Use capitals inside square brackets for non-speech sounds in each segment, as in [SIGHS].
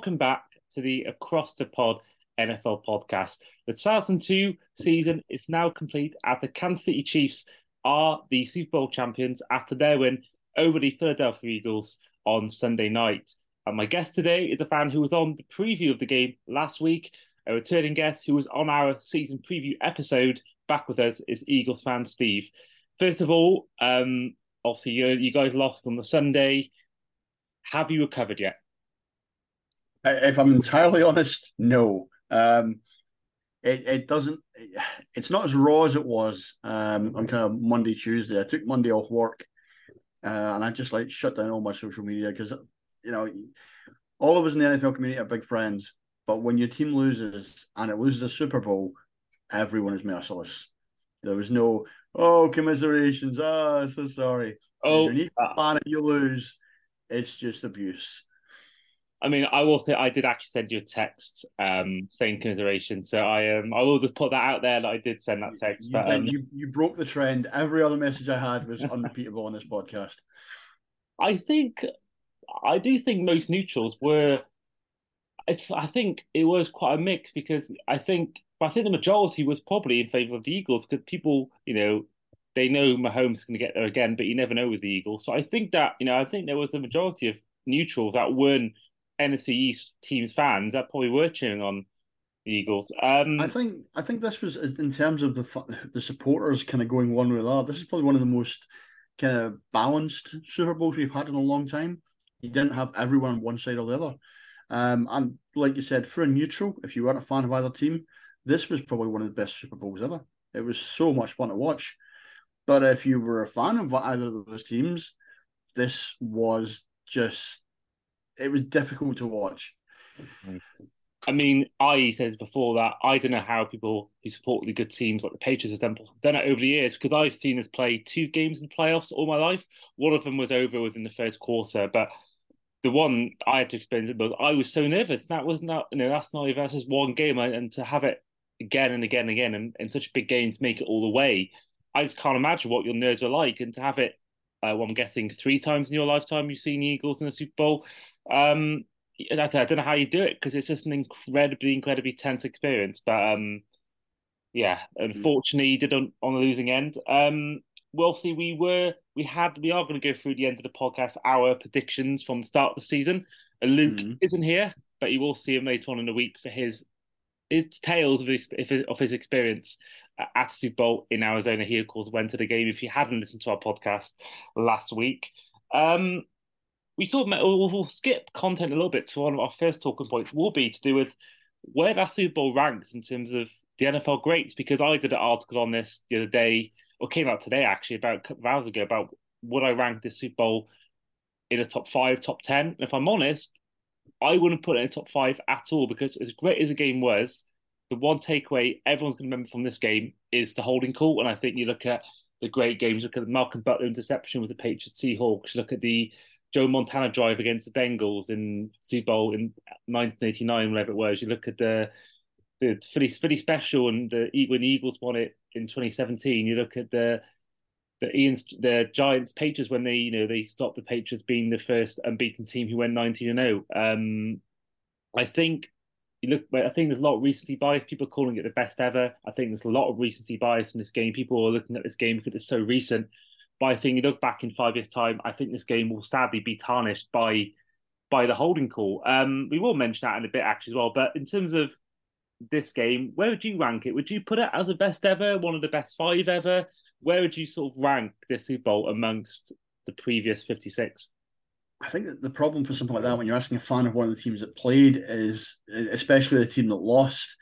Welcome back to the Across the Pod NFL podcast. The 2002 season is now complete as the Kansas City Chiefs are the Super Bowl champions after their win over the Philadelphia Eagles on Sunday night. And my guest today is a fan who was on the preview of the game last week. A returning guest who was on our season preview episode back with us is Eagles fan Steve. First of all, um, obviously you, you guys lost on the Sunday. Have you recovered yet? If I'm entirely honest, no. Um, it, it doesn't. It's not as raw as it was um, on kind of Monday, Tuesday. I took Monday off work, uh, and I just like shut down all my social media because you know all of us in the NFL community are big friends. But when your team loses and it loses a Super Bowl, everyone is merciless. There was no oh commiserations. Ah, oh, so sorry. Oh, you uh, you lose. It's just abuse. I mean, I will say I did actually send you a text um, saying commiseration. So I um I will just put that out there that I did send that text. You, but, um, you, you broke the trend. Every other message I had was [LAUGHS] unrepeatable on this podcast. I think I do think most neutrals were. It's I think it was quite a mix because I think I think the majority was probably in favour of the Eagles because people you know they know Mahomes is going to get there again, but you never know with the Eagles. So I think that you know I think there was a majority of neutrals that weren't NFC East teams fans that probably were cheering on the Eagles. Um, I think I think this was in terms of the the supporters kind of going one way or the other. This is probably one of the most kind of balanced Super Bowls we've had in a long time. You didn't have everyone on one side or the other. Um, and like you said, for a neutral, if you weren't a fan of either team, this was probably one of the best Super Bowls ever. It was so much fun to watch. But if you were a fan of either of those teams, this was just it was difficult to watch. I mean, I says before that I don't know how people who support the good teams like the Patriots, example, have done it over the years because I've seen us play two games in the playoffs all my life. One of them was over within the first quarter, but the one I had to experience was I was so nervous. That was not, you know, that's not even that's just one game, and to have it again and again and again, and, such a big game to make it all the way, I just can't imagine what your nerves were like, and to have it. Uh, well, I'm guessing three times in your lifetime you've seen Eagles in the Super Bowl. Um, I don't know how you do it because it's just an incredibly, incredibly tense experience. But um, yeah, unfortunately, you did on, on the losing end. Um, well, see, we were, we had, we are going to go through the end of the podcast, our predictions from the start of the season. And Luke mm-hmm. isn't here, but you will see him later on in the week for his his tales of his, of his experience at Super Bowl in Arizona. He, of course, went to the game. If you hadn't listened to our podcast last week, um, we thought we'll, we'll skip content a little bit to one of our first talking points will be to do with where that Super Bowl ranks in terms of the NFL greats because I did an article on this the other day or came out today actually about a couple of hours ago about would I rank the Super Bowl in a top five, top ten. And if I'm honest, I wouldn't put it in top five at all because as great as the game was, the one takeaway everyone's going to remember from this game is the holding call. And I think you look at the great games, look at the Malcolm Butler interception with the Patriots Seahawks, look at the Joe Montana drive against the Bengals in Super Bowl in 1989, whatever it was. You look at the the Philly, Philly special and the when the Eagles won it in 2017. You look at the the Ian's the Giants Patriots when they you know they stopped the Patriots being the first unbeaten team who went 19 and 0. Um, I think you look. I think there's a lot of recency bias. People are calling it the best ever. I think there's a lot of recency bias in this game. People are looking at this game because it's so recent. But I think you look back in five years' time, I think this game will sadly be tarnished by by the holding call. Um, we will mention that in a bit actually as well. But in terms of this game, where would you rank it? Would you put it as the best ever, one of the best five ever? Where would you sort of rank this Super Bowl amongst the previous fifty six? I think that the problem for something like that when you're asking a fan of one of the teams that played is, especially the team that lost,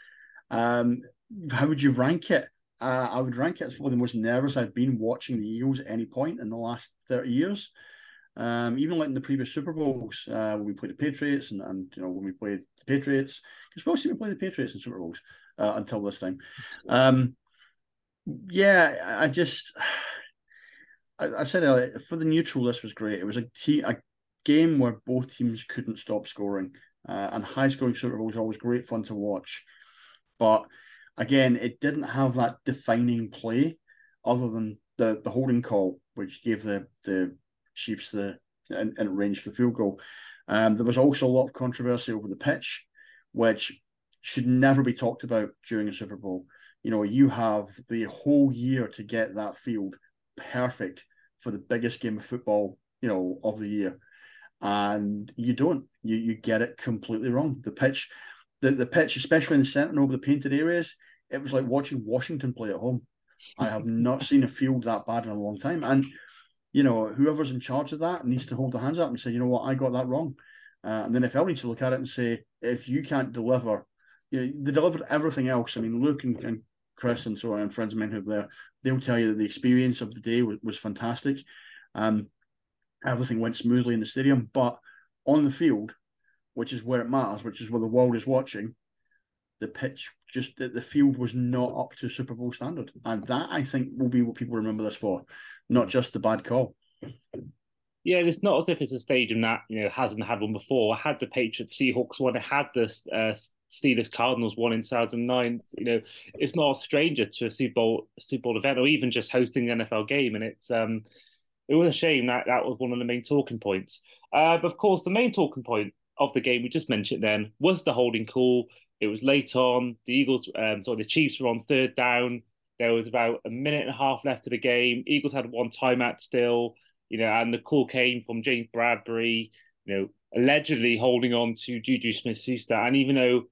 um, how would you rank it? Uh, I would rank it as probably the most nervous I've been watching the Eagles at any point in the last 30 years. Um, even like in the previous Super Bowls, uh, when we played the Patriots and, and you know when we played the Patriots, because we also played the Patriots in Super Bowls uh, until this time. Um, yeah, I just I, I said earlier, for the neutral, this was great. It was a key, a game where both teams couldn't stop scoring, uh, and high scoring Super Bowls are always great fun to watch, but again, it didn't have that defining play other than the, the holding call, which gave the the Chiefs the and, and range for the field goal. Um, there was also a lot of controversy over the pitch, which should never be talked about during a Super Bowl. You know, you have the whole year to get that field perfect for the biggest game of football, you know, of the year. And you don't. You you get it completely wrong. The pitch, the, the pitch, especially in the centre and over the painted areas, it was like watching Washington play at home. I have not seen a field that bad in a long time. And you know, whoever's in charge of that needs to hold their hands up and say, you know what, I got that wrong. Uh, and then if I needs to look at it and say, if you can't deliver, you know, they delivered everything else. I mean, Luke and, and Chris and so on, and friends of mine who are there, they'll tell you that the experience of the day was, was fantastic. Um, everything went smoothly in the stadium, but on the field, which is where it matters, which is where the world is watching, the pitch just the, the field was not up to Super Bowl standard, and that I think will be what people remember this for, not just the bad call. Yeah, it's not as if it's a stadium that you know hasn't had one before. I had the Patriots Seahawks one. I had the uh, Steelers Cardinals one in 2009. You know, it's not a stranger to a Super Bowl Super Bowl event or even just hosting an NFL game. And it's um, it was a shame that that was one of the main talking points. Uh, but of course, the main talking point of the game we just mentioned then was the holding call. It was late on. The Eagles, um, sorry, the Chiefs were on third down. There was about a minute and a half left of the game. Eagles had one timeout still, you know, and the call came from James Bradberry, you know, allegedly holding on to Juju Smith Schuster. And even though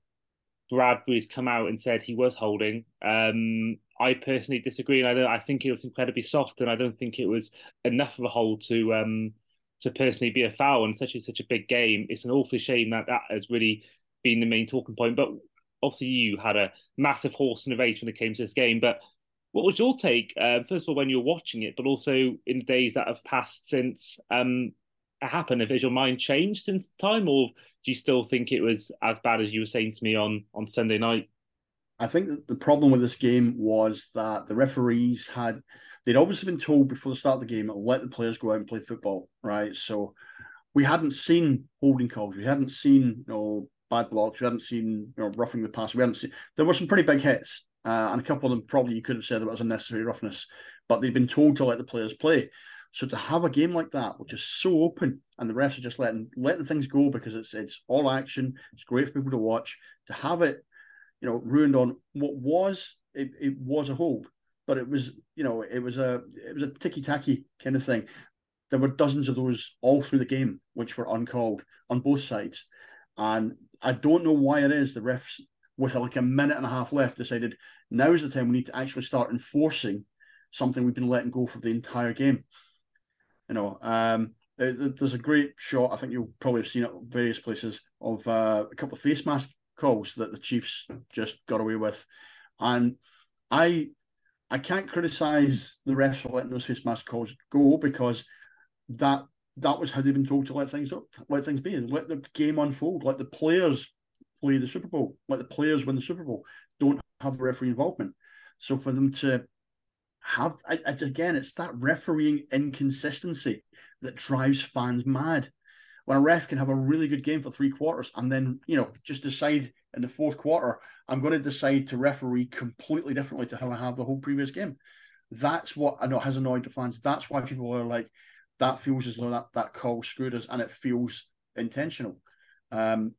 Bradberry's come out and said he was holding, um, I personally disagree. And I don't, I think it was incredibly soft, and I don't think it was enough of a hold to um, to personally be a foul. And such a such a big game, it's an awful shame that that has really been the main talking point. But obviously, you had a massive horse in the race when it came to this game. But what was your take, uh, first of all, when you were watching it, but also in the days that have passed since um, it happened? Has your mind changed since the time, or do you still think it was as bad as you were saying to me on on Sunday night? I think the problem with this game was that the referees had they'd obviously been told before the start of the game let the players go out and play football, right? So we hadn't seen holding calls, we hadn't seen you know bad blocks. We hadn't seen you know roughing the pass. We hadn't seen there were some pretty big hits, uh, and a couple of them probably you could have said there was unnecessary roughness, but they've been told to let the players play. So to have a game like that, which is so open, and the refs are just letting letting things go because it's it's all action, it's great for people to watch. To have it, you know, ruined on what was it, it was a hold, but it was you know it was a it was a ticky tacky kind of thing. There were dozens of those all through the game, which were uncalled on both sides. And I don't know why it is the refs, with like a minute and a half left, decided now is the time we need to actually start enforcing something we've been letting go for the entire game. You know, um, there's a great shot. I think you'll probably have seen it various places of uh, a couple of face mask calls that the Chiefs just got away with, and I I can't criticize the refs for letting those face mask calls go because that that was how they've been told to let things up, let things be, and let the game unfold. Let the players play the Super Bowl. Let the players win the Super Bowl. Don't have referee involvement. So for them to have, I, I, again, it's that refereeing inconsistency that drives fans mad. When a ref can have a really good game for three quarters and then you know just decide in the fourth quarter, I'm going to decide to referee completely differently to how I have the whole previous game. That's what I know has annoyed the fans. That's why people are like, that feels as though that that call screwed us, and it feels intentional. Um,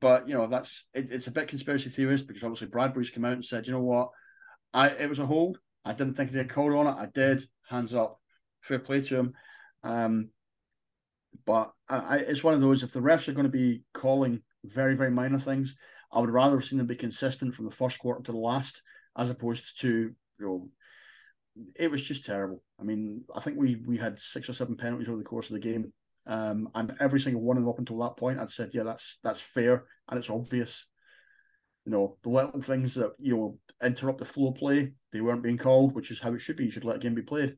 but you know that's it, it's a bit conspiracy theorist because obviously Bradberry's come out and said, you know what, I it was a hold. I didn't think they had called on it. I did. Hands up. Fair play to him. Um, but I, I, it's one of those. If the refs are going to be calling very very minor things, I would rather have seen them be consistent from the first quarter to the last, as opposed to you know it was just terrible. I mean, I think we we had six or seven penalties over the course of the game, um, and every single one of them up until that point, I'd said, yeah, that's that's fair and it's obvious. You know, the little things that you know interrupt the flow play, they weren't being called, which is how it should be. You should let a game be played,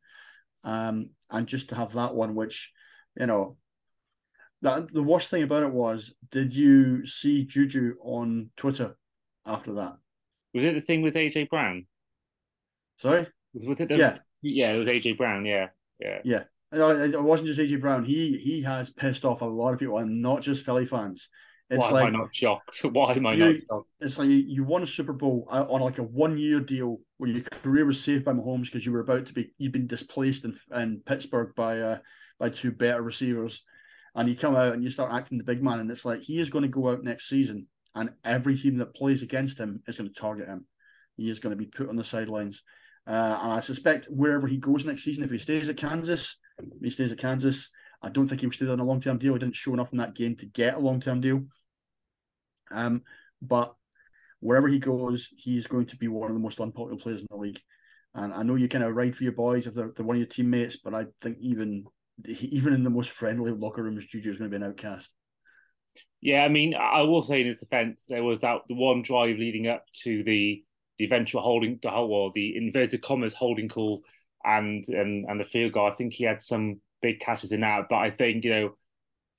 um, and just to have that one, which you know, that the worst thing about it was, did you see Juju on Twitter after that? Was it the thing with AJ Brown? Sorry. Was it the, yeah, yeah, it was AJ Brown. Yeah, yeah, yeah. And It wasn't just AJ Brown. He he has pissed off a lot of people, and not just Philly fans. It's Why like, am I not shocked? [LAUGHS] Why am I you, not shocked? It's like you won a Super Bowl uh, on like a one year deal where your career was saved by Mahomes because you were about to be you've been displaced in, in Pittsburgh by uh, by two better receivers, and you come out and you start acting the big man, and it's like he is going to go out next season, and every team that plays against him is going to target him. He is going to be put on the sidelines. Uh, and I suspect wherever he goes next season, if he stays at Kansas, he stays at Kansas. I don't think he will stay on a long term deal. He didn't show enough in that game to get a long term deal. Um, but wherever he goes, he's going to be one of the most unpopular players in the league. And I know you kind of ride for your boys if they're, they're one of your teammates, but I think even even in the most friendly locker rooms, Juju is going to be an outcast. Yeah, I mean, I will say in his defense, there was that the one drive leading up to the the eventual holding the whole or the inverted commas holding call and and and the field goal. I think he had some big catches in that, but I think you know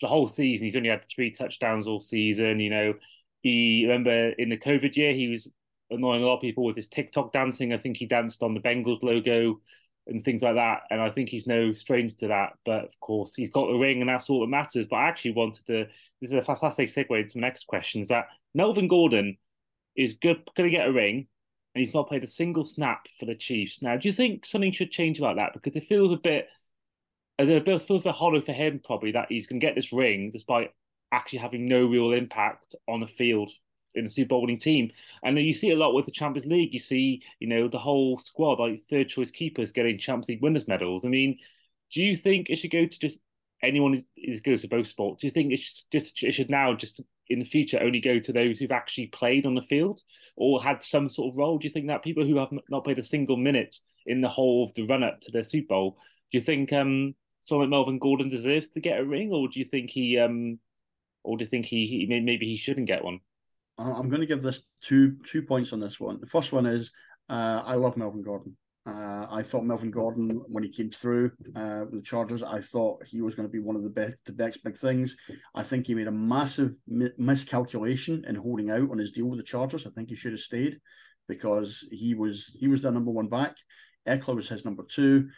the whole season he's only had three touchdowns all season. You know, he remember in the COVID year he was annoying a lot of people with his TikTok dancing. I think he danced on the Bengals logo and things like that. And I think he's no stranger to that. But of course, he's got the ring, and that's all that matters. But I actually wanted to. This is a fantastic segue into my next question: is that Melvin Gordon is good going to get a ring, and he's not played a single snap for the Chiefs. Now, do you think something should change about that? Because it feels a bit, it feels a bit hollow for him probably that he's going to get this ring despite actually having no real impact on the field in a Super Bowl winning team. And then you see a lot with the Champions League. You see, you know, the whole squad, like third choice keepers getting Champions League winners medals. I mean, do you think it should go to just anyone who goes to both sports? Do you think it should just it should now just in the future only go to those who've actually played on the field or had some sort of role? Do you think that people who have not played a single minute in the whole of the run up to the Super Bowl, do you think um someone like Melvin Gordon deserves to get a ring, or do you think he um or do you think he, he maybe he shouldn't get one? I'm going to give this two two points on this one. The first one is uh, I love Melvin Gordon. Uh, I thought Melvin Gordon, when he came through uh, with the Chargers, I thought he was going to be one of the best, the next big things. I think he made a massive mi- miscalculation in holding out on his deal with the Chargers. I think he should have stayed because he was he was their number one back. Ekeler was his number two.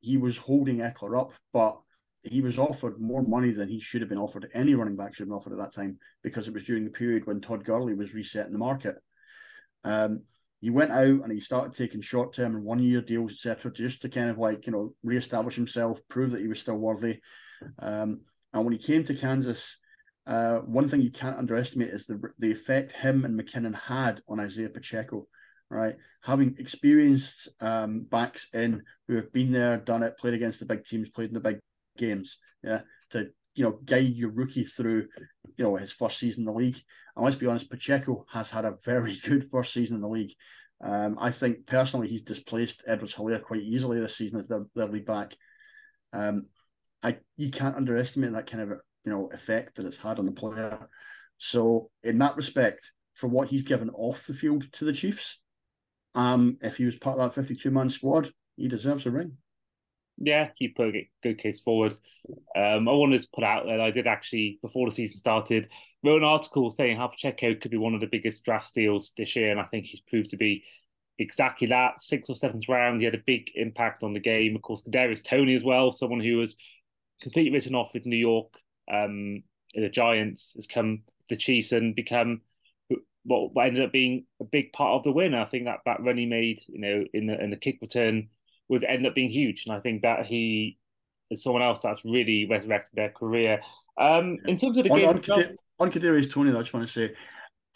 He was holding Ekeler up, but he was offered more money than he should have been offered. Any running back should have been offered at that time because it was during the period when Todd Gurley was resetting the market. Um, he went out and he started taking short term and one year deals, etc., just to kind of like you know reestablish himself, prove that he was still worthy. Um, and when he came to Kansas, uh, one thing you can't underestimate is the the effect him and McKinnon had on Isaiah Pacheco. Right, having experienced um, backs in who have been there, done it, played against the big teams, played in the big games, yeah, to you know guide your rookie through, you know, his first season in the league. And let's be honest, Pacheco has had a very [LAUGHS] good first season in the league. Um, I think personally he's displaced Edwards-Helaire quite easily this season as their, their lead back. Um, I you can't underestimate that kind of you know effect that it's had on the player. So in that respect, for what he's given off the field to the Chiefs, um, if he was part of that fifty-two man squad, he deserves a ring yeah, he put a good case forward. Um, I wanted to put out that I did actually, before the season started, wrote an article saying how Pacheco could be one of the biggest draft steals this year, and I think he's proved to be exactly that. Sixth or seventh round, he had a big impact on the game. Of course, Kadarius Toney as well, someone who was completely written off with New York, um, the Giants, has come the Chiefs and become what ended up being a big part of the win. I think that that run he made, you know, in the in the kick return would end up being huge. And I think that he is someone else that's really resurrected their career. Um, in terms of the on, game on, itself, on Kadarius Toney, I just want to say,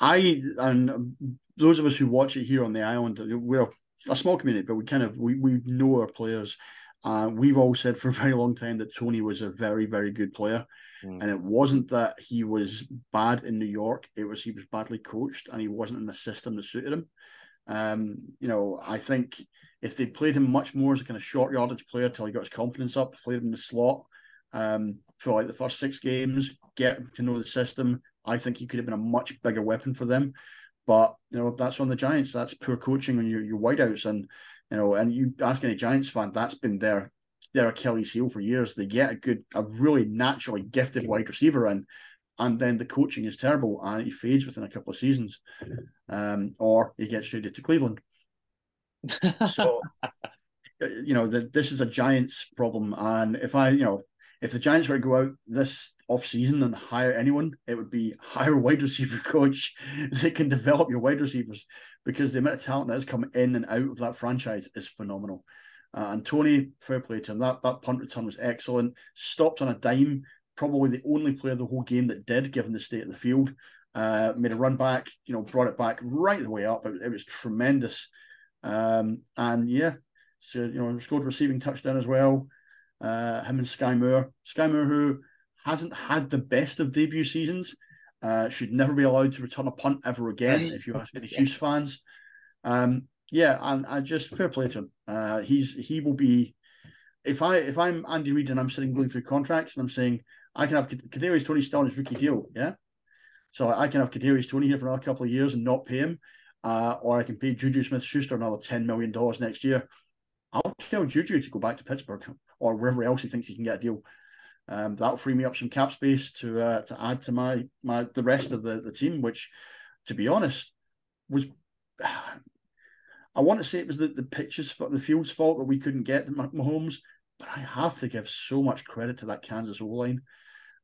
I and those of us who watch it here on the island, we're a small community, but we kind of we, we know our players. Uh, we've all said for a very long time that Toney was a very, very good player. Mm. And it wasn't that he was bad in New York, it was he was badly coached and he wasn't in the system that suited him. Um, you know, I think if they played him much more as a kind of short yardage player till he got his confidence up, played him in the slot um, for like the first six games, get to know the system, I think he could have been a much bigger weapon for them. But you know, that's on the Giants. That's poor coaching on your your wideouts, and you know, and you ask any Giants fan, that's been their their Achilles heel for years. They get a good, a really naturally gifted wide receiver in, and then the coaching is terrible and he fades within a couple of seasons, um, or he gets traded to Cleveland. So, [LAUGHS] you know, the, this is a Giants problem, and if I, you know, if the Giants were to go out this off season and hire anyone, it would be hire wide receiver [LAUGHS] coach that can develop your wide receivers because the amount of talent that has come in and out of that franchise is phenomenal. Uh, and Toney, fair play to him. That that punt return was excellent. Stopped on a dime probably the only player the whole game that did, given the state of the field. Uh, made a run back, you know, brought it back right the way up. It, it was tremendous. Um, and yeah, so you know, scored receiving touchdown as well. Uh, him and Sky Moore. Sky Moore, who hasn't had the best of debut seasons, uh, should never be allowed to return a punt ever again. If you ask any Chiefs fans, um, yeah, and I just fair play to him. Uh, he's he will be. If I if I'm Andy Reid and I'm sitting going through contracts and I'm saying I can have Kadarius Toney still on his rookie deal, yeah. So I can have Kadarius Toney here for another couple of years and not pay him, uh, or I can pay Juju Smith Schuster another ten million dollars next year. I'll tell Juju to go back to Pittsburgh or wherever else he thinks he can get a deal. Um, that'll free me up some cap space to uh, to add to my my the rest of the, the team, which, to be honest, was [SIGHS] I want to say it was the, the pitches the field's fault that we couldn't get Mahomes, but I have to give so much credit to that Kansas O line.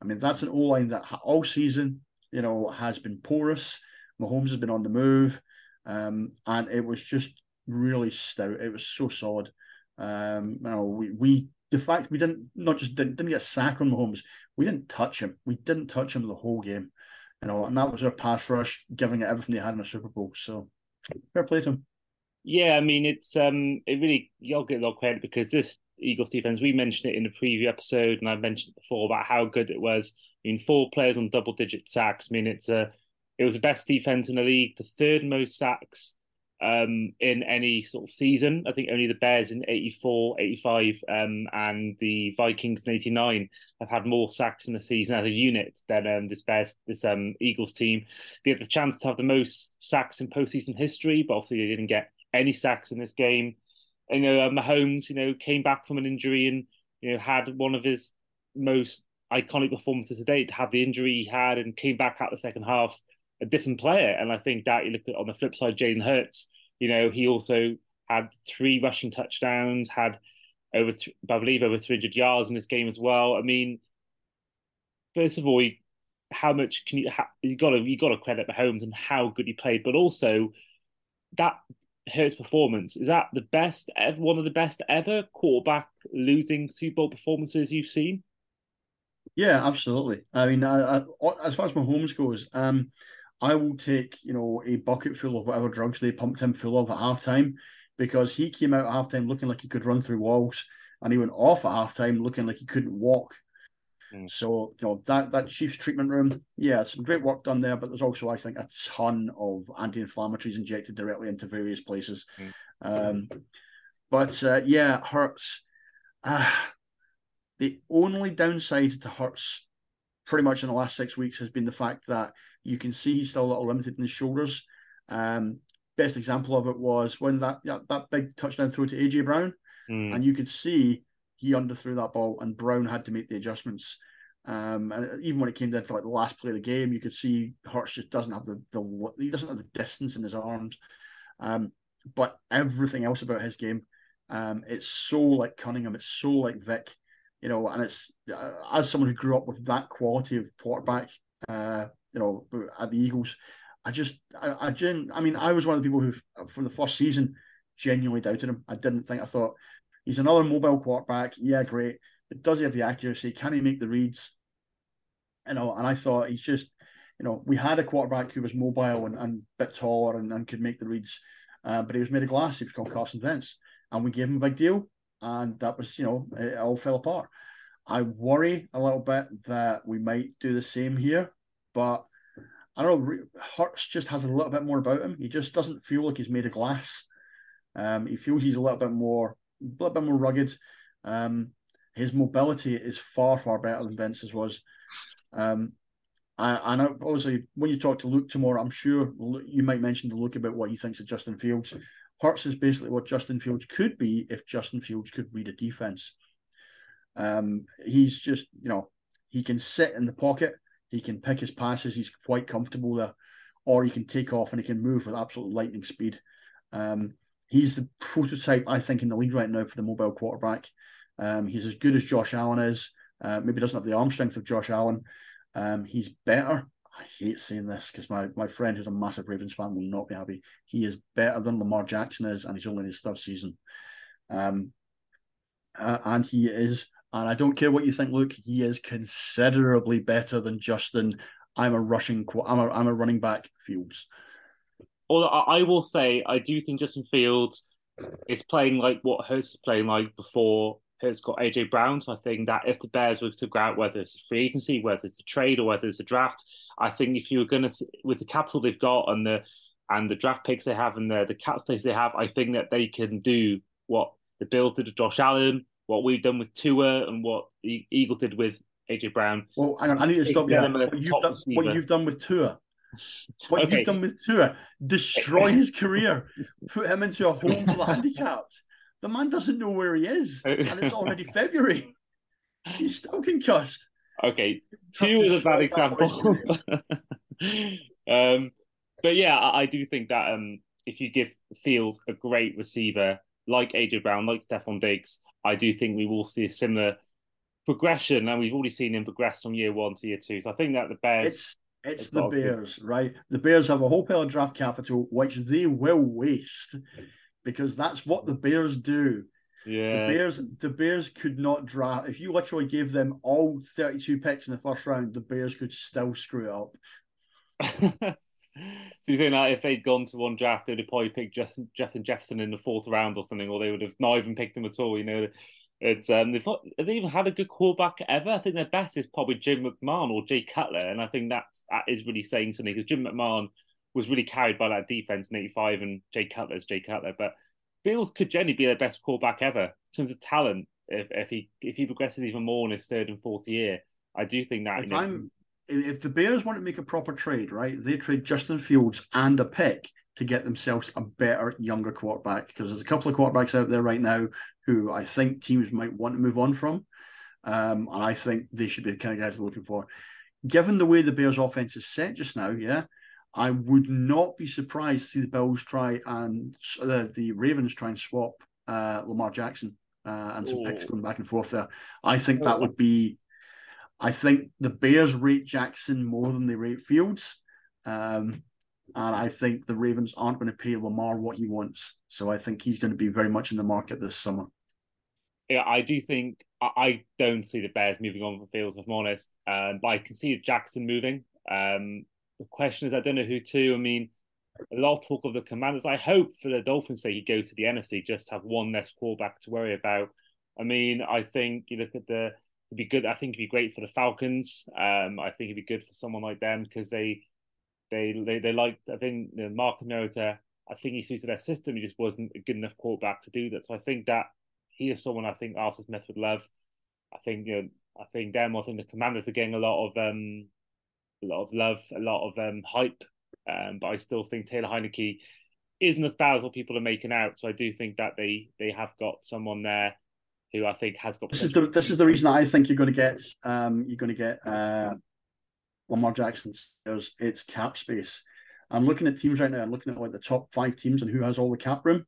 I mean, that's an O line that all season, you know, has been porous. Mahomes has been on the move, um, and it was just really stout. It was so solid. Um, you know, we we the fact we didn't not just didn't, didn't get a sack on Mahomes, we didn't touch him. We didn't touch him the whole game, you know, and that was our pass rush, giving it everything they had in the Super Bowl. So fair play to him. Yeah, I mean it's um it really you'll get a lot of credit because this Eagles defense, we mentioned it in the preview episode, and I mentioned it before about how good it was. I mean, four players on double digit sacks. I mean, it's a it was the best defense in the league, the third most sacks um, in any sort of season. I think only the Bears in 84, 85, um, and the Vikings in 89 have had more sacks in the season as a unit than um, this Bears, this um, Eagles team. They had the chance to have the most sacks in postseason history, but obviously they didn't get any sacks in this game. You know, uh, Mahomes, you know, came back from an injury and, you know, had one of his most iconic performances to date, had the injury he had and came back out the second half a different player. And I think that you look at on the flip side, Jalen Hurts, you know, he also had three rushing touchdowns, had over, th- I believe, over 300 yards in this game as well. I mean, first of all, how much can you, you got to, you got to credit Mahomes and how good he played, but also that Hurts performance is that the best ever, one of the best ever quarterback losing Super Bowl performances you've seen? Yeah, absolutely. I mean, I, I, as far as Mahomes goes, um, I will take, you know, a bucket full of whatever drugs they pumped him full of at halftime because he came out at halftime looking like he could run through walls and he went off at halftime looking like he couldn't walk. Mm. So, you know, that that Chiefs treatment room, yeah, some great work done there, but there's also, I think, a ton of anti-inflammatories injected directly into various places. Mm. Um, but uh, yeah, Hurts. Uh, the only downside to Hurts pretty much in the last six weeks has been the fact that you can see he's still a little limited in his shoulders. Um, best example of it was when that that, that big touchdown throw to AJ Brown, mm. and you could see he underthrew that ball, and Brown had to make the adjustments. Um, and even when it came down to like the last play of the game, you could see Hurts just doesn't have the, the he doesn't have the distance in his arms. Um, but everything else about his game, um, it's so like Cunningham, it's so like Vic, you know, and it's uh, as someone who grew up with that quality of quarterback, uh, you know, at the Eagles. I just, I, I, gen, I mean, I was one of the people who, from the first season, genuinely doubted him. I didn't think. I thought he's another mobile quarterback. Yeah, great, but does he have the accuracy? Can he make the reads? You know, and I thought he's just, you know, we had a quarterback who was mobile and, and a bit taller and, and could make the reads, uh, but he was made of glass. He was called Carson Wentz, and we gave him a big deal, and that was, you know, it all fell apart. I worry a little bit that we might do the same here but I don't know. Hurts just has a little bit more about him. He just doesn't feel like he's made of glass. Um, he feels he's a little bit more, a little bit more rugged. Um, his mobility is far, far better than Wentz's was. Um, I, and obviously, when you talk to Luke tomorrow, I'm sure you might mention to Luke about what he thinks of Justin Fields. Hurts is basically what Justin Fields could be if Justin Fields could read a defense. Um, he's just, you know, he can sit in the pocket he can pick his passes. He's quite comfortable there, or he can take off and he can move with absolute lightning speed. Um, he's the prototype, I think, in the league right now for the mobile quarterback. Um, he's as good as Josh Allen is. Uh, maybe doesn't have the arm strength of Josh Allen. Um, he's better. I hate saying this because my, my friend who's a massive Ravens fan will not be happy. He is better than Lamar Jackson is, and he's only in his third season. Um, uh, and he is And I don't care what you think, Luke, he is considerably better than Justin. I'm a rushing, I'm a, I'm a running back Fields. Well, I will say I do think Justin Fields is playing like what Hurts was playing like before Hurts got AJ Brown. So I think that if the Bears were to go out, whether it's a free agency, whether it's a trade, or whether it's a draft, I think if you were going to with the capital they've got and the and the draft picks they have and the the cap space they have, I think that they can do what the Bills did to Josh Allen, what we've done with Tua, and what the Eagles did with AJ Brown. Well, hang on, I need to stop you. What you've, done, what you've done with Tua. What [LAUGHS] okay. you've done with Tua, destroy his career, [LAUGHS] put him into a home for the handicapped. The man doesn't know where he is, [LAUGHS] and it's already February. He's still concussed. Okay, Tua is a bad example. [LAUGHS] um, but yeah, I, I, do think that um, if you give Fields a great receiver like AJ Brown, like Stefon Diggs, I do think we will see a similar progression, and we've already seen him progress from year one to year two. So I think that the Bears. It's, it's the Bears, right? The Bears have a whole pile of draft capital, which they will waste because that's what the Bears do. Yeah. The Bears the Bears could not draft if you literally gave them all 32 picks in the first round, the Bears could still screw it up. [LAUGHS] Do you think that if they'd gone to one draft, they'd have probably picked Justin, Justin Jefferson in the fourth round or something, or they would have not even picked him at all? You know, it's um, they've not, have they even had a good quarterback ever? I think their best is probably Jim McMahon or Jay Cutler, and I think that's that is really saying something because Jim McMahon was really carried by that defense in '85, and Jay Cutler's Jay Cutler, but Fields could generally be their best quarterback ever in terms of talent. If if he if he progresses even more in his third and fourth year, I do think that. If you know, I'm if the Bears want to make a proper trade, right, they trade Justin Fields and a pick to get themselves a better, younger quarterback. Because there's a couple of quarterbacks out there right now who I think teams might want to move on from. Um, and I think they should be the kind of guys they're looking for. Given the way the Bears' offense is set just now, yeah, I would not be surprised to see the Bills try and uh, the Ravens try and swap uh, Lamar Jackson uh, and some Ooh. picks going back and forth there. I think that would be I think the Bears rate Jackson more than they rate Fields. Um, and I think the Ravens aren't going to pay Lamar what he wants. So I think he's going to be very much in the market this summer. Yeah, I do think I don't see the Bears moving on from Fields, if I'm honest. Um, but I can see Jackson moving. Um, the question is, I don't know who to. I mean, a lot of talk of the Commanders. I hope for the Dolphins' sake, he goes to the NFC, just have one less quarterback to worry about. I mean, I think you look at the it'd be good. I think it'd be great for the Falcons. Um, I think it'd be good for someone like them because they, they, they, they like. I think you know, Mark Mariota. I think he's used to their system. He just wasn't a good enough quarterback to do that. So I think that he is someone I think Arthur Smith would love. I think you know, I think them. I think the Commanders are getting a lot of um, a lot of love, a lot of um, hype. Um, but I still think Taylor Heinicke isn't as bad as what people are making out. So I do think that they they have got someone there who I think has got. This is the this is the reason I think you're going to get um you're going to get uh Lamar Jackson. It's cap space. I'm looking at teams right now. I'm looking at like the top five teams and who has all the cap room.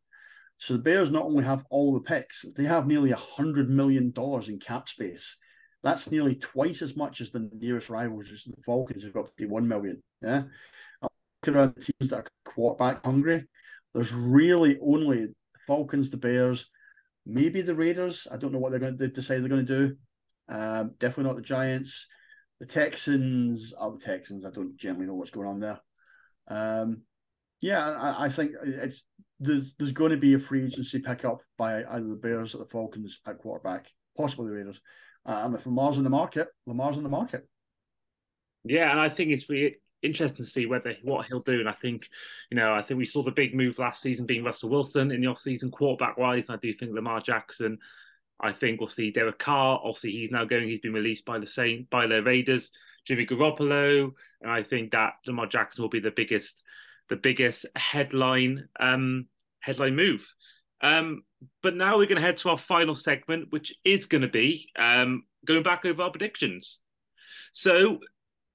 So the Bears not only have all the picks, they have nearly a hundred million dollars in cap space. That's nearly twice as much as the nearest rivals, which is the Falcons, who've got 51 million. Yeah. Looking around the teams that are quarterback hungry. There's really only the Falcons, the Bears, Maybe the Raiders. I don't know what they're going to decide they're going to do. Um, definitely not the Giants. The Texans. Oh, the Texans. I don't generally know what's going on there. Um, yeah, I, I, think it's there's there's going to be a free agency pickup by either the Bears or the Falcons at quarterback, possibly the Raiders. And if Lamar's in the market, Lamar's in the market. Yeah, and I think it's really interesting to see whether what he'll do. And I think, you know, I think we saw the big move last season being Russell Wilson in the offseason quarterback wise. I do think Lamar Jackson. I think we'll see Derek Carr. Obviously, he's now going. He's been released by the same by the Raiders. Jimmy Garoppolo, and I think that Lamar Jackson will be the biggest, the biggest headline um, headline move. Um, but now we're going to head to our final segment, which is going to be um, going back over our predictions. So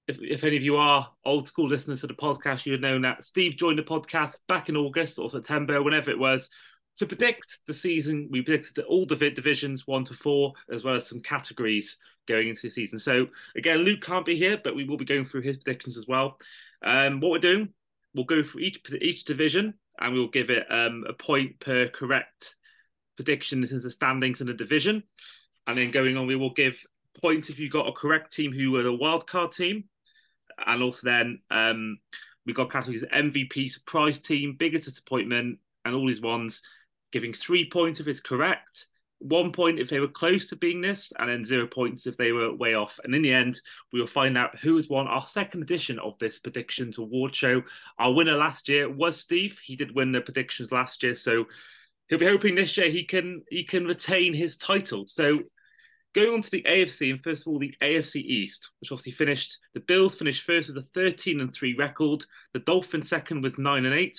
if, if any of you are old school listeners to the podcast, you would know that Steve joined the podcast back in August or September, whenever it was, to predict the season. We predicted all the divisions one to four, as well as some categories going into the season. So again, Luke can't be here, but we will be going through his predictions as well. Um, what we're doing, we'll go through each each division and we'll give it um, a point per correct prediction in terms of standings in the division. and then going on, we will give points if you got a correct team who were the wild card team, and also then um, we got categories MVP, surprise team, biggest disappointment, and all these ones giving three points if it's correct, one point if they were close to being this, and then zero points if they were way off. And in the end, we will find out who has won our second edition of this predictions award show. Our winner last year was Steve. He did win the predictions last year, so he'll be hoping this year he can he can retain his title. So going on to the AFC, and first of all, the AFC East, which obviously finished the Bills finished first with a 13 and 3 record, the Dolphins second with 9 and 8,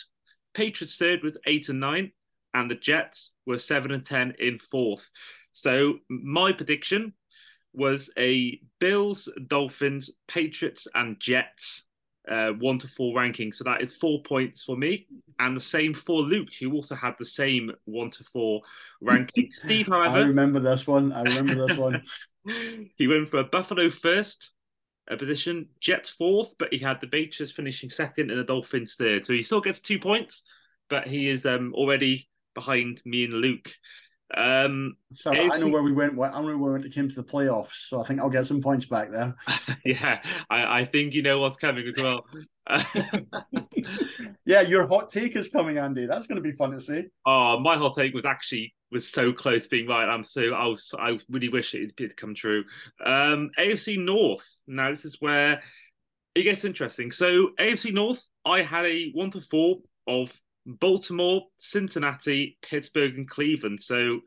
Patriots third with 8 and 9, and the Jets were 7 and 10 in fourth. So my prediction was a Bills, Dolphins, Patriots, and Jets uh, one to four ranking. So that is four points for me, and the same for Luke, who also had the same one to four ranking. [LAUGHS] Steve, however, I remember this one. I remember this one. [LAUGHS] [LAUGHS] he went for a Buffalo first, a position, Jets fourth, but he had the Patriots finishing second and the Dolphins third. So he still gets two points, but he is um, already behind me and Luke. Um, so. I know where we went. I know where we came to the playoffs. So I think I'll get some points back there. [LAUGHS] yeah, I, I think you know what's coming as well. [LAUGHS] yeah, your hot take is coming, Andy. That's going to be fun to see. Oh, my hot take was actually was so close being right. I'm so I was I really wish it did come true. Um, AFC North. Now this is where it gets interesting. So AFC North, I had a one to four of Baltimore, Cincinnati, Pittsburgh, and Cleveland. So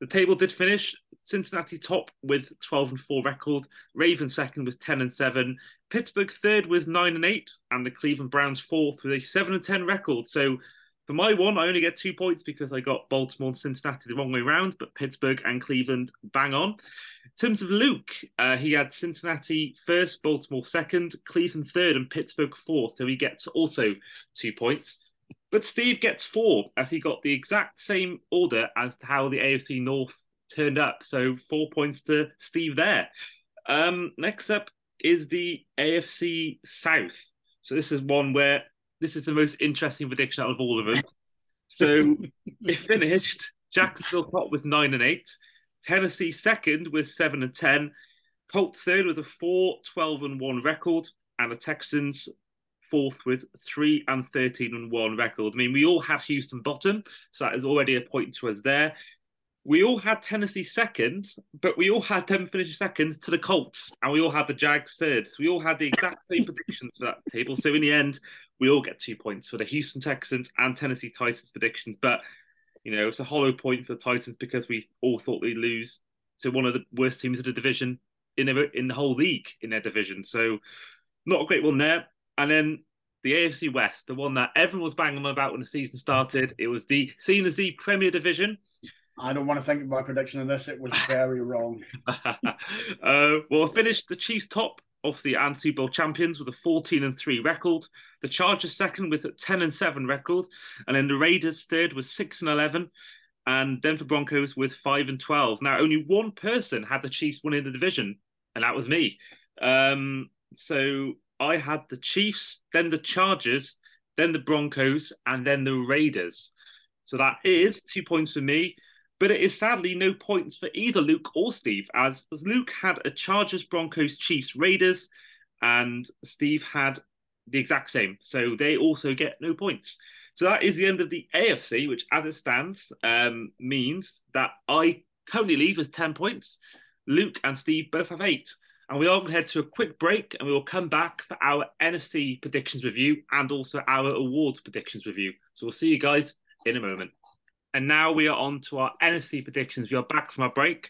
the table did finish Cincinnati top with 12 and 4 record, Ravens second with 10 and 7, Pittsburgh third was 9 and 8, and the Cleveland Browns fourth with a 7 and 10 record. So for my one, I only get two points because I got Baltimore and Cincinnati the wrong way around, but Pittsburgh and Cleveland bang on. In terms of Luke, uh, he had Cincinnati first, Baltimore second, Cleveland third, and Pittsburgh fourth. So he gets also two points. But Steve gets four as he got the exact same order as to how the AFC North turned up. So four points to Steve there. Um, next up is the AFC South. So this is one where this is the most interesting prediction out of all of them. [LAUGHS] So it finished Jacksonville top with nine and eight, Tennessee second with seven and ten, Colts third with a 4 12 and 1 record, and the Texans fourth with three and 13 and one record. I mean, we all had Houston bottom, so that is already a point to us there. We all had Tennessee second, but we all had them finish second to the Colts, and we all had the Jags third. So we all had the exact same [LAUGHS] predictions for that table. So in the end, we all get two points for the Houston Texans and Tennessee Titans predictions. But you know, it's a hollow point for the Titans because we all thought they'd lose to one of the worst teams in the division in the, in the whole league in their division. So not a great one there. And then the AFC West, the one that everyone was banging on about when the season started. It was the C and Z Premier Division. I don't want to think of my prediction on this. It was [LAUGHS] very wrong. [LAUGHS] uh, well, finished the Chiefs top of the Super Bowl champions with a 14 and 3 record. The Chargers second with a 10 and 7 record. And then the Raiders third with 6 and 11. And Denver Broncos with 5 and 12. Now, only one person had the Chiefs winning the division, and that was me. Um, so I had the Chiefs, then the Chargers, then the Broncos, and then the Raiders. So that is two points for me. But it is sadly no points for either Luke or Steve, as, Luke had a Chargers, Broncos, Chiefs, Raiders, and Steve had the exact same. So they also get no points. So that is the end of the AFC, which, as it stands, um, means that I currently leave with 10 points. Luke and Steve both have eight. And we are going to head to a quick break and we will come back for our NFC predictions review and also our awards predictions review. So we'll see you guys in a moment. And now we are on to our NFC predictions. We are back from our break.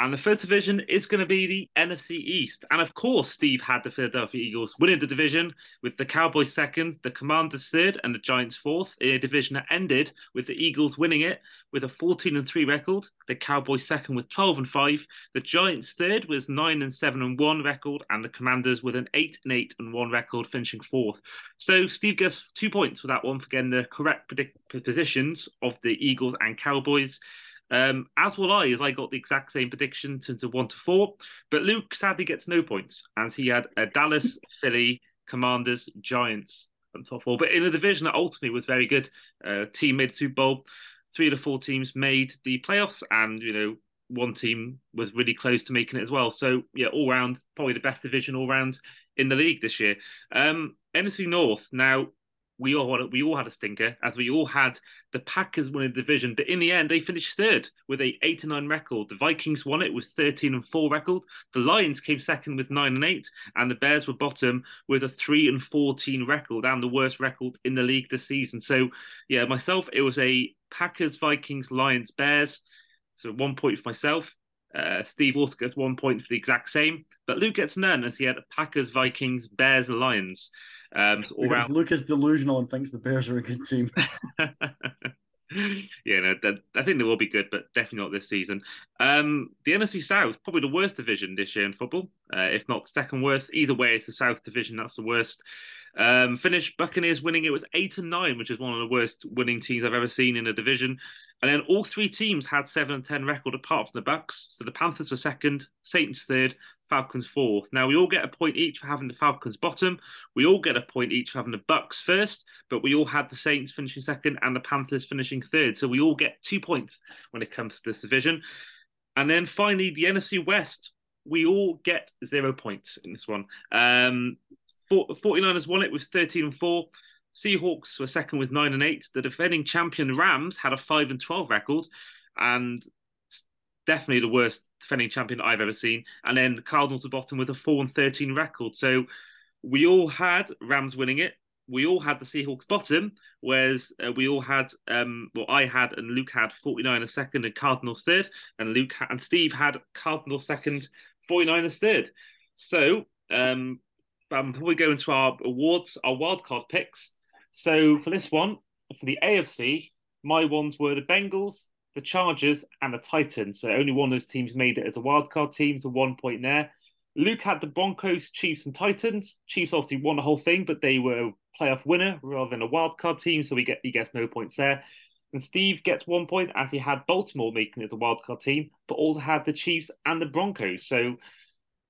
And the first division is going to be the NFC East. And of course, Steve had the Philadelphia Eagles winning the division with the Cowboys second, the Commanders third, and the Giants fourth in a division that ended with the Eagles winning it with a 14 and 3 record, the Cowboys second with 12 and 5, the Giants third with 9 and 7 and 1 record, and the Commanders with an 8 and 8 and 1 record finishing fourth. So Steve gets two points for that one for getting the correct predict- positions of the Eagles and Cowboys. Um, as will I, as I got the exact same prediction in terms of one to four. But Luke sadly gets no points, as he had a Dallas, [LAUGHS] Philly, Commanders, Giants on top four. But in a division that ultimately was very good, uh, team made Super Bowl. Three of the four teams made the playoffs, and you know one team was really close to making it as well. So yeah, all round probably the best division all round in the league this year. Um, NFC North now we all we all had a stinker as we all had the Packers winning the division, but in the end they finished third with a eight and nine record. The Vikings won it with thirteen and four record. The Lions came second with nine and eight, and the Bears were bottom with a three and fourteen record and the worst record in the league this season. So yeah, myself it was a Packers, Vikings, Lions, Bears. So one point for myself. Uh, Steve also gets one point for the exact same, but Luke gets none as he had Packers, Vikings, Bears, and Lions. Um, so all round... Luke is delusional and thinks the Bears are a good team. [LAUGHS] yeah, no, I think they will be good, but definitely not this season. Um, the NFC South, probably the worst division this year in football, uh, if not second worst. Either way, it's the South division that's the worst. Um, finished Buccaneers winning it with eight and nine, which is one of the worst winning teams I've ever seen in a division. And then all three teams had seven and ten record apart from the Bucks. So the Panthers were second, Saints third, Falcons fourth. Now we all get a point each for having the Falcons bottom. We all get a point each for having the Bucks first, but we all had the Saints finishing second and the Panthers finishing third. So we all get two points when it comes to this division. And then finally, the NFC West, we all get zero points in this one. Um, 49ers won it with 13 and 4. Seahawks were second with 9 and 8. The defending champion Rams had a 5 and 12 record. And definitely the worst defending champion I've ever seen. And then the Cardinals were bottom with a 4 and 13 record. So we all had Rams winning it. We all had the Seahawks bottom, whereas uh, we all had, um, well, I had and Luke had 49 second and Cardinals third, and Luke and Steve had Cardinals second, 49ers third. So, um, um, before we go into our awards, our wildcard picks. So for this one, for the AFC, my ones were the Bengals, the Chargers, and the Titans. So only one of those teams made it as a wildcard team, so one point there. Luke had the Broncos, Chiefs, and Titans. Chiefs obviously won the whole thing, but they were playoff winner rather than a wildcard team, so we get he gets no points there. And Steve gets one point as he had Baltimore making it as a wildcard team, but also had the Chiefs and the Broncos. So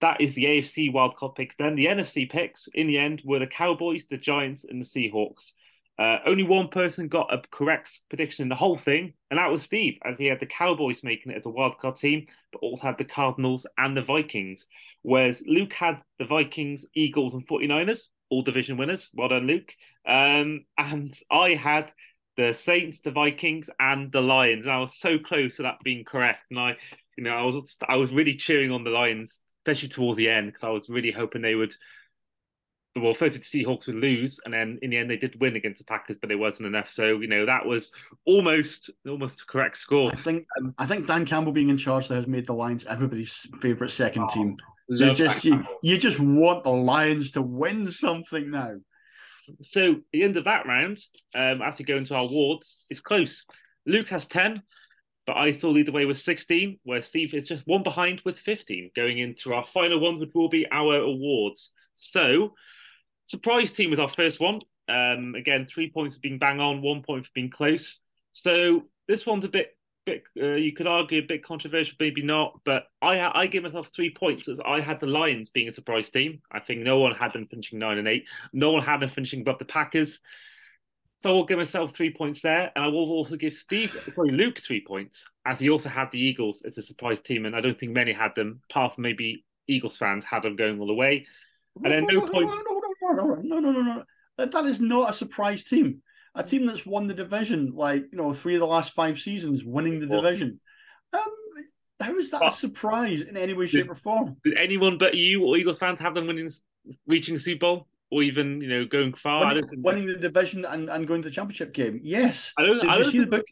that is the AFC wildcard picks. Then the NFC picks in the end were the Cowboys, the Giants, and the Seahawks. Uh, only one person got a correct prediction in the whole thing, and that was Steve, as he had the Cowboys making it as a wildcard team, but also had the Cardinals and the Vikings. Whereas Luke had the Vikings, Eagles, and 49ers, all division winners. Well done, Luke. Um, and [LAUGHS] I had the Saints, the Vikings, and the Lions. And I was so close to that being correct. And I, you know, I was I was really cheering on the Lions, especially towards the end, because I was really hoping they would well, first the Seahawks would lose, and then in the end they did win against the Packers, but it wasn't enough. So you know that was almost almost a correct score. I think um, I think Dan Campbell being in charge there has made the Lions everybody's favorite second oh, team. You just you, you just want the Lions to win something now. So the end of that round, um, as we go into our awards, is close. Luke has ten, but I still lead the way with sixteen, where Steve is just one behind with fifteen. Going into our final one, which will be our awards. So Surprise team was our first one. Um, again, three points for being bang on, one point for being close. So this one's a bit, bit uh, you could argue a bit controversial, maybe not. But I, I give myself three points as I had the Lions being a surprise team. I think no one had them finishing nine and eight. No one had them finishing above the Packers. So I will give myself three points there, and I will also give Steve, sorry, Luke, three points, as he also had the Eagles as a surprise team, and I don't think many had them, apart from maybe Eagles fans had them going all the way. And then no points [LAUGHS] no, no, no, no, no. That, that is not a surprise team. A team that's won the division, like you know, three of the last five seasons, winning the division. Um, how is that a surprise in any way, shape, or form? Did anyone but you or Eagles fans have them winning, reaching the Super Bowl, or even you know going far? Winning, winning the division and, and going to the championship game. Yes. I don't. Did I you don't see the book?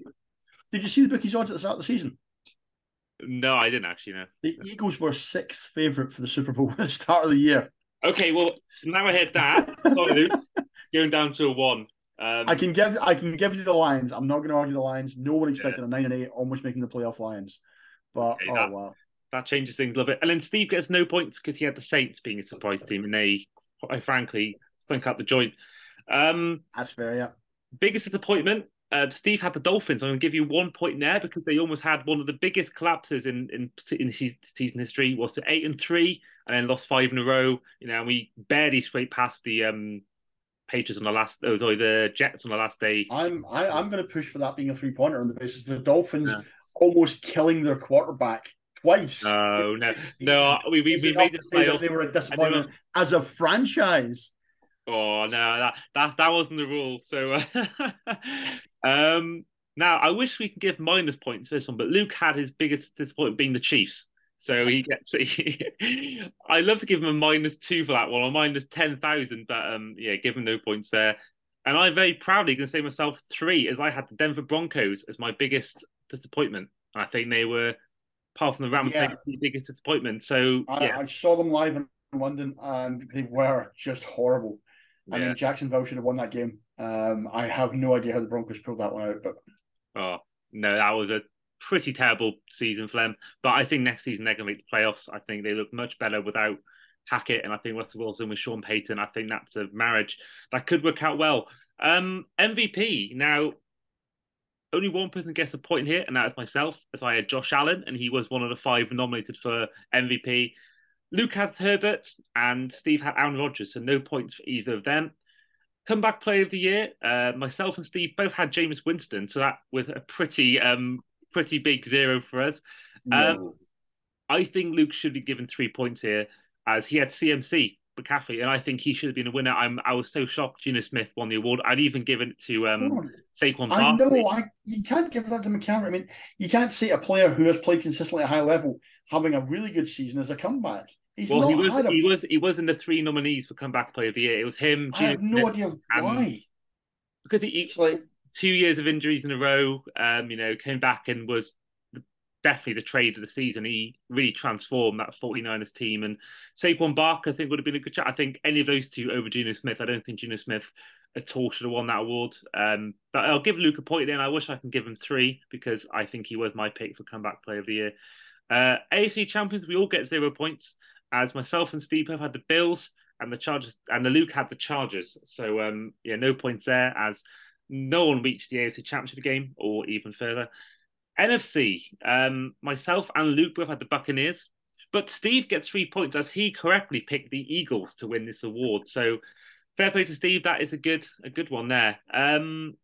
Did you see the bookies odds at the start of the season? No, I didn't actually. know. The Eagles were sixth favorite for the Super Bowl [LAUGHS] at the start of the year. Okay, well, now I hit that. Sorry, [LAUGHS] Going down to a one. Um, I can give I can give you the Lions. I'm not going to argue the Lions. No one expected yeah. a nine and eight, almost making the playoff Lions. But okay, oh that, wow, that changes things a little bit. And then Steve gets no points because he had the Saints being a surprise team, and they, quite frankly, stunk out the joint. Um, That's fair, yeah. Biggest disappointment uh, Steve had the Dolphins. I'm going to give you one point there because they almost had one of the biggest collapses in in, in season history. Was it eight and three, and then lost five in a row. You know, we barely scraped past the um, Patriots on the last. Oh, sorry, the Jets on the last day. I'm I, am i am going to push for that being a three pointer on the basis the Dolphins. Yeah. almost killing their quarterback twice. No, [LAUGHS] no, no. We we, we made the playoffs. They were a disappointment as a franchise. Oh no, that that that wasn't the rule. So, uh, [LAUGHS] um, now I wish we could give minus points for this one, but Luke had his biggest disappointment being the Chiefs. So he [LAUGHS] gets. I love to give him a minus two for that one, or minus ten thousand, but um, yeah, give him no points there. And I'm very proudly going to say myself three, as I had the Denver Broncos as my biggest disappointment. I think they were, apart from the Rams, yeah. the biggest disappointment. So I, yeah. I saw them live in London, and they were just horrible. I yeah. mean, Jacksonville should have won that game. Um, I have no idea how the Broncos pulled that one out, but oh no, that was a pretty terrible season for them. But I think next season they're going to make the playoffs. I think they look much better without Hackett, and I think Russell Wilson with Sean Payton. I think that's a marriage that could work out well. Um, MVP now. Only one person gets a point here, and that is myself, as I had Josh Allen, and he was one of the five nominated for MVP. Luke had Herbert, and Steve had Aaron Rodgers, so no points for either of them. Comeback player of the year, uh, myself and Steve both had Jameis Winston, so that was a pretty um, pretty big zero for us. Um, I think Luke should be given three points here, as he had CMC McCaffrey, and I think he should have been a winner. I'm I was so shocked Geno Smith won the award. I'd even given it to um, Saquon. I know I you can't give that to McCaffrey. I mean, you can't see a player who has played consistently at a high level having a really good season as a comeback. He's well, he was a... he was he was in the three nominees for comeback player of the year. It was him. Geno I have no Smith, idea why. Because he, it's like two years of injuries in a row. Um, you know, came back and was definitely the trade of the season. He really transformed that 49ers team. And Saquon Barkley, I think, would have been a good chat. I think any of those two over Geno Smith, I don't think Geno Smith at all should have won that award. Um, but I'll give Luke a point then. I wish I can give him three because I think he was my pick for comeback player of the year. Uh, AFC champions, we all get zero points, as myself and Steve have had the Bills and the Chargers, and the Luke had the Chargers. So um, yeah, no points there as no one reached the AFC championship game or even further. NFC, um, myself and Luke both had the Buccaneers, but Steve gets three points as he correctly picked the Eagles to win this award. So fair play to Steve. That is a good a good one there. Um,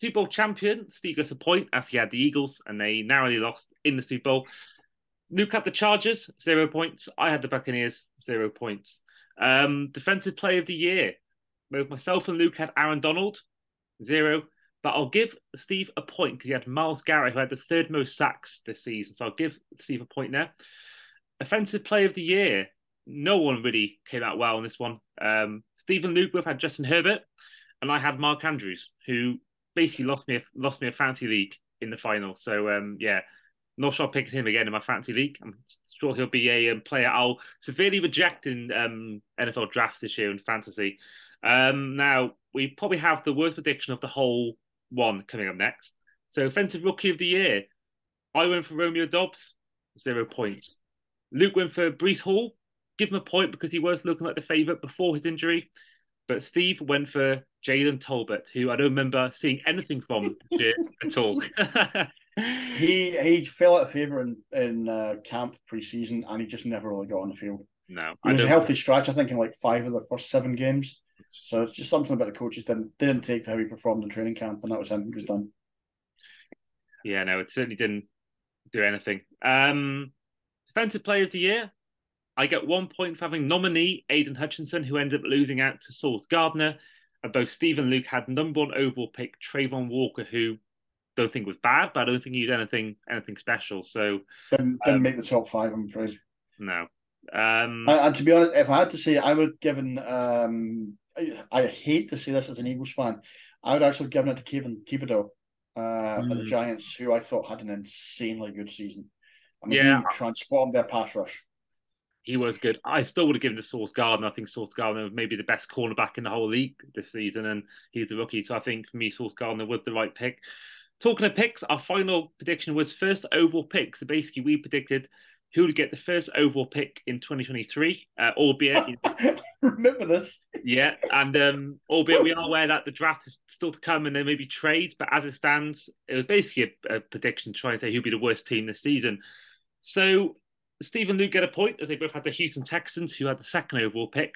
Super Bowl champion, Steve gets a point as he had the Eagles and they narrowly lost in the Super Bowl. Luke had the Chargers, zero points. I had the Buccaneers, zero points. Um, defensive play of the year, both myself and Luke had Aaron Donald, zero. But I'll give Steve a point because he had Myles Garrett, who had the third most sacks this season. So I'll give Steve a point there. Offensive player of the year, no one really came out well in this one. Um, Stephen Luke both had Justin Herbert, and I had Mark Andrews, who basically lost me a, lost me a fantasy league in the final. So um, yeah, not sure I'll pick him again in my fantasy league. I'm sure he'll be a um, player I'll severely reject in um, NFL drafts this year in fantasy. Um, now we probably have the worst prediction of the whole one coming up next. So, offensive rookie of the year, I went for Romeo Doubs, zero points. Luke went for Breece Hall, give him a point because he was looking like the favourite before his injury. But Steve went for Jalen Tolbert, who I don't remember seeing anything from [LAUGHS] at all. [LAUGHS] he he fell out of favour in, in uh, camp pre-season and he just never really got on the field. No, it was a healthy scratch. I think in like five of the first seven games. So it's just something about the coaches didn't didn't take how he performed in training camp, and that was him who was done. Yeah, no, it certainly didn't do anything. Um, defensive player of the year, I get one point for having nominee Aidan Hutchinson, who ended up losing out to Sauce Gardner. And both Steve and Luke had number one overall pick Travon Walker, who don't think was bad, but I don't think he did anything anything special. So didn't, didn't um, make the top five, I'm afraid. No. Um, and, and, to be honest, if I had to say, I would have given um, I, I, hate to say this as an Eagles fan. I would actually given it to Kayvon Thibodeaux uh, mm. the Giants, who I thought had an insanely good season. I mean, yeah. he transformed their pass rush. He was good. I still would have given to Sauce Gardner. I think Sauce Gardner may be the best cornerback in the whole league this season, and he's a rookie. So I think for me, Sauce Gardner was the right pick. Talking of picks, our final prediction was first overall pick. So basically, we predicted who would get the first overall pick in 2023, uh, albeit. You know, [LAUGHS] Remember this? Yeah, and um, albeit we are aware that the draft is still to come and there may be trades, but as it stands, it was basically a, a prediction to try and say who'd be the worst team this season. So Stephen Luke get a point as they both had the Houston Texans, who had the second overall pick.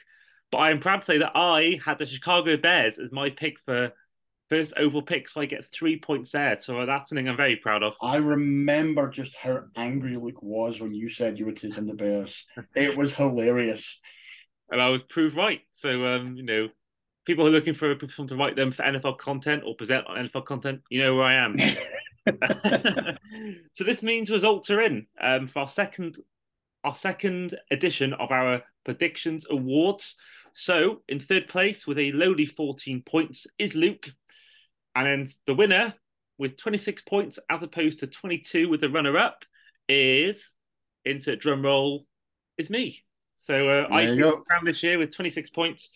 But I am proud to say that I had the Chicago Bears as my pick for first oval pick, so I get three points there. So that's something I'm very proud of. I remember just how angry Luke was when you said you were taking the Bears. it was hilarious. And I was proved right. So, um, you know, people who are looking for someone to write them for NFL content or present NFL content, you know where I am. [LAUGHS] [LAUGHS] so this means results are in um, for our second our second edition of our predictions awards. So in third place with a lowly 14 points is Luke, and then the winner with 26 points as opposed to 22 with the runner up is insert drum roll is me. So uh, I found this year with 26 points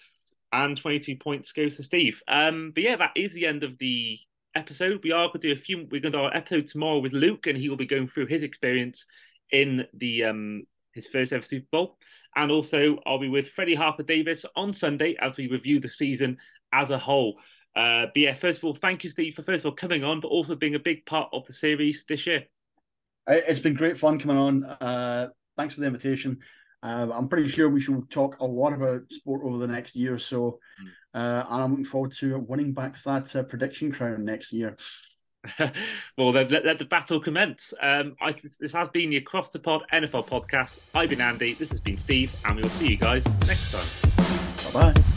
and 22 points goes to Steve. Um, but yeah, that is the end of the episode. We are going to do a few. We're going to do our episode tomorrow with Luke, and he will be going through his experience in the um, his first ever Super Bowl. And also, I'll be with Freddie Harper Davis on Sunday as we review the season as a whole. Uh, but yeah, first of all, thank you, Steve, for first of all coming on, but also being a big part of the series this year. It's been great fun coming on. Uh, thanks for the invitation. Uh, I'm pretty sure we shall talk a lot about sport over the next year or so. Mm. Uh, and I'm looking forward to winning back that uh, prediction crown next year. [LAUGHS] [LAUGHS] well, let, let, the battle commence. Um, I, this has been the Across the Pod NFL podcast. I've been Andy. This has been Steve, and we'll see you guys next time. Bye bye.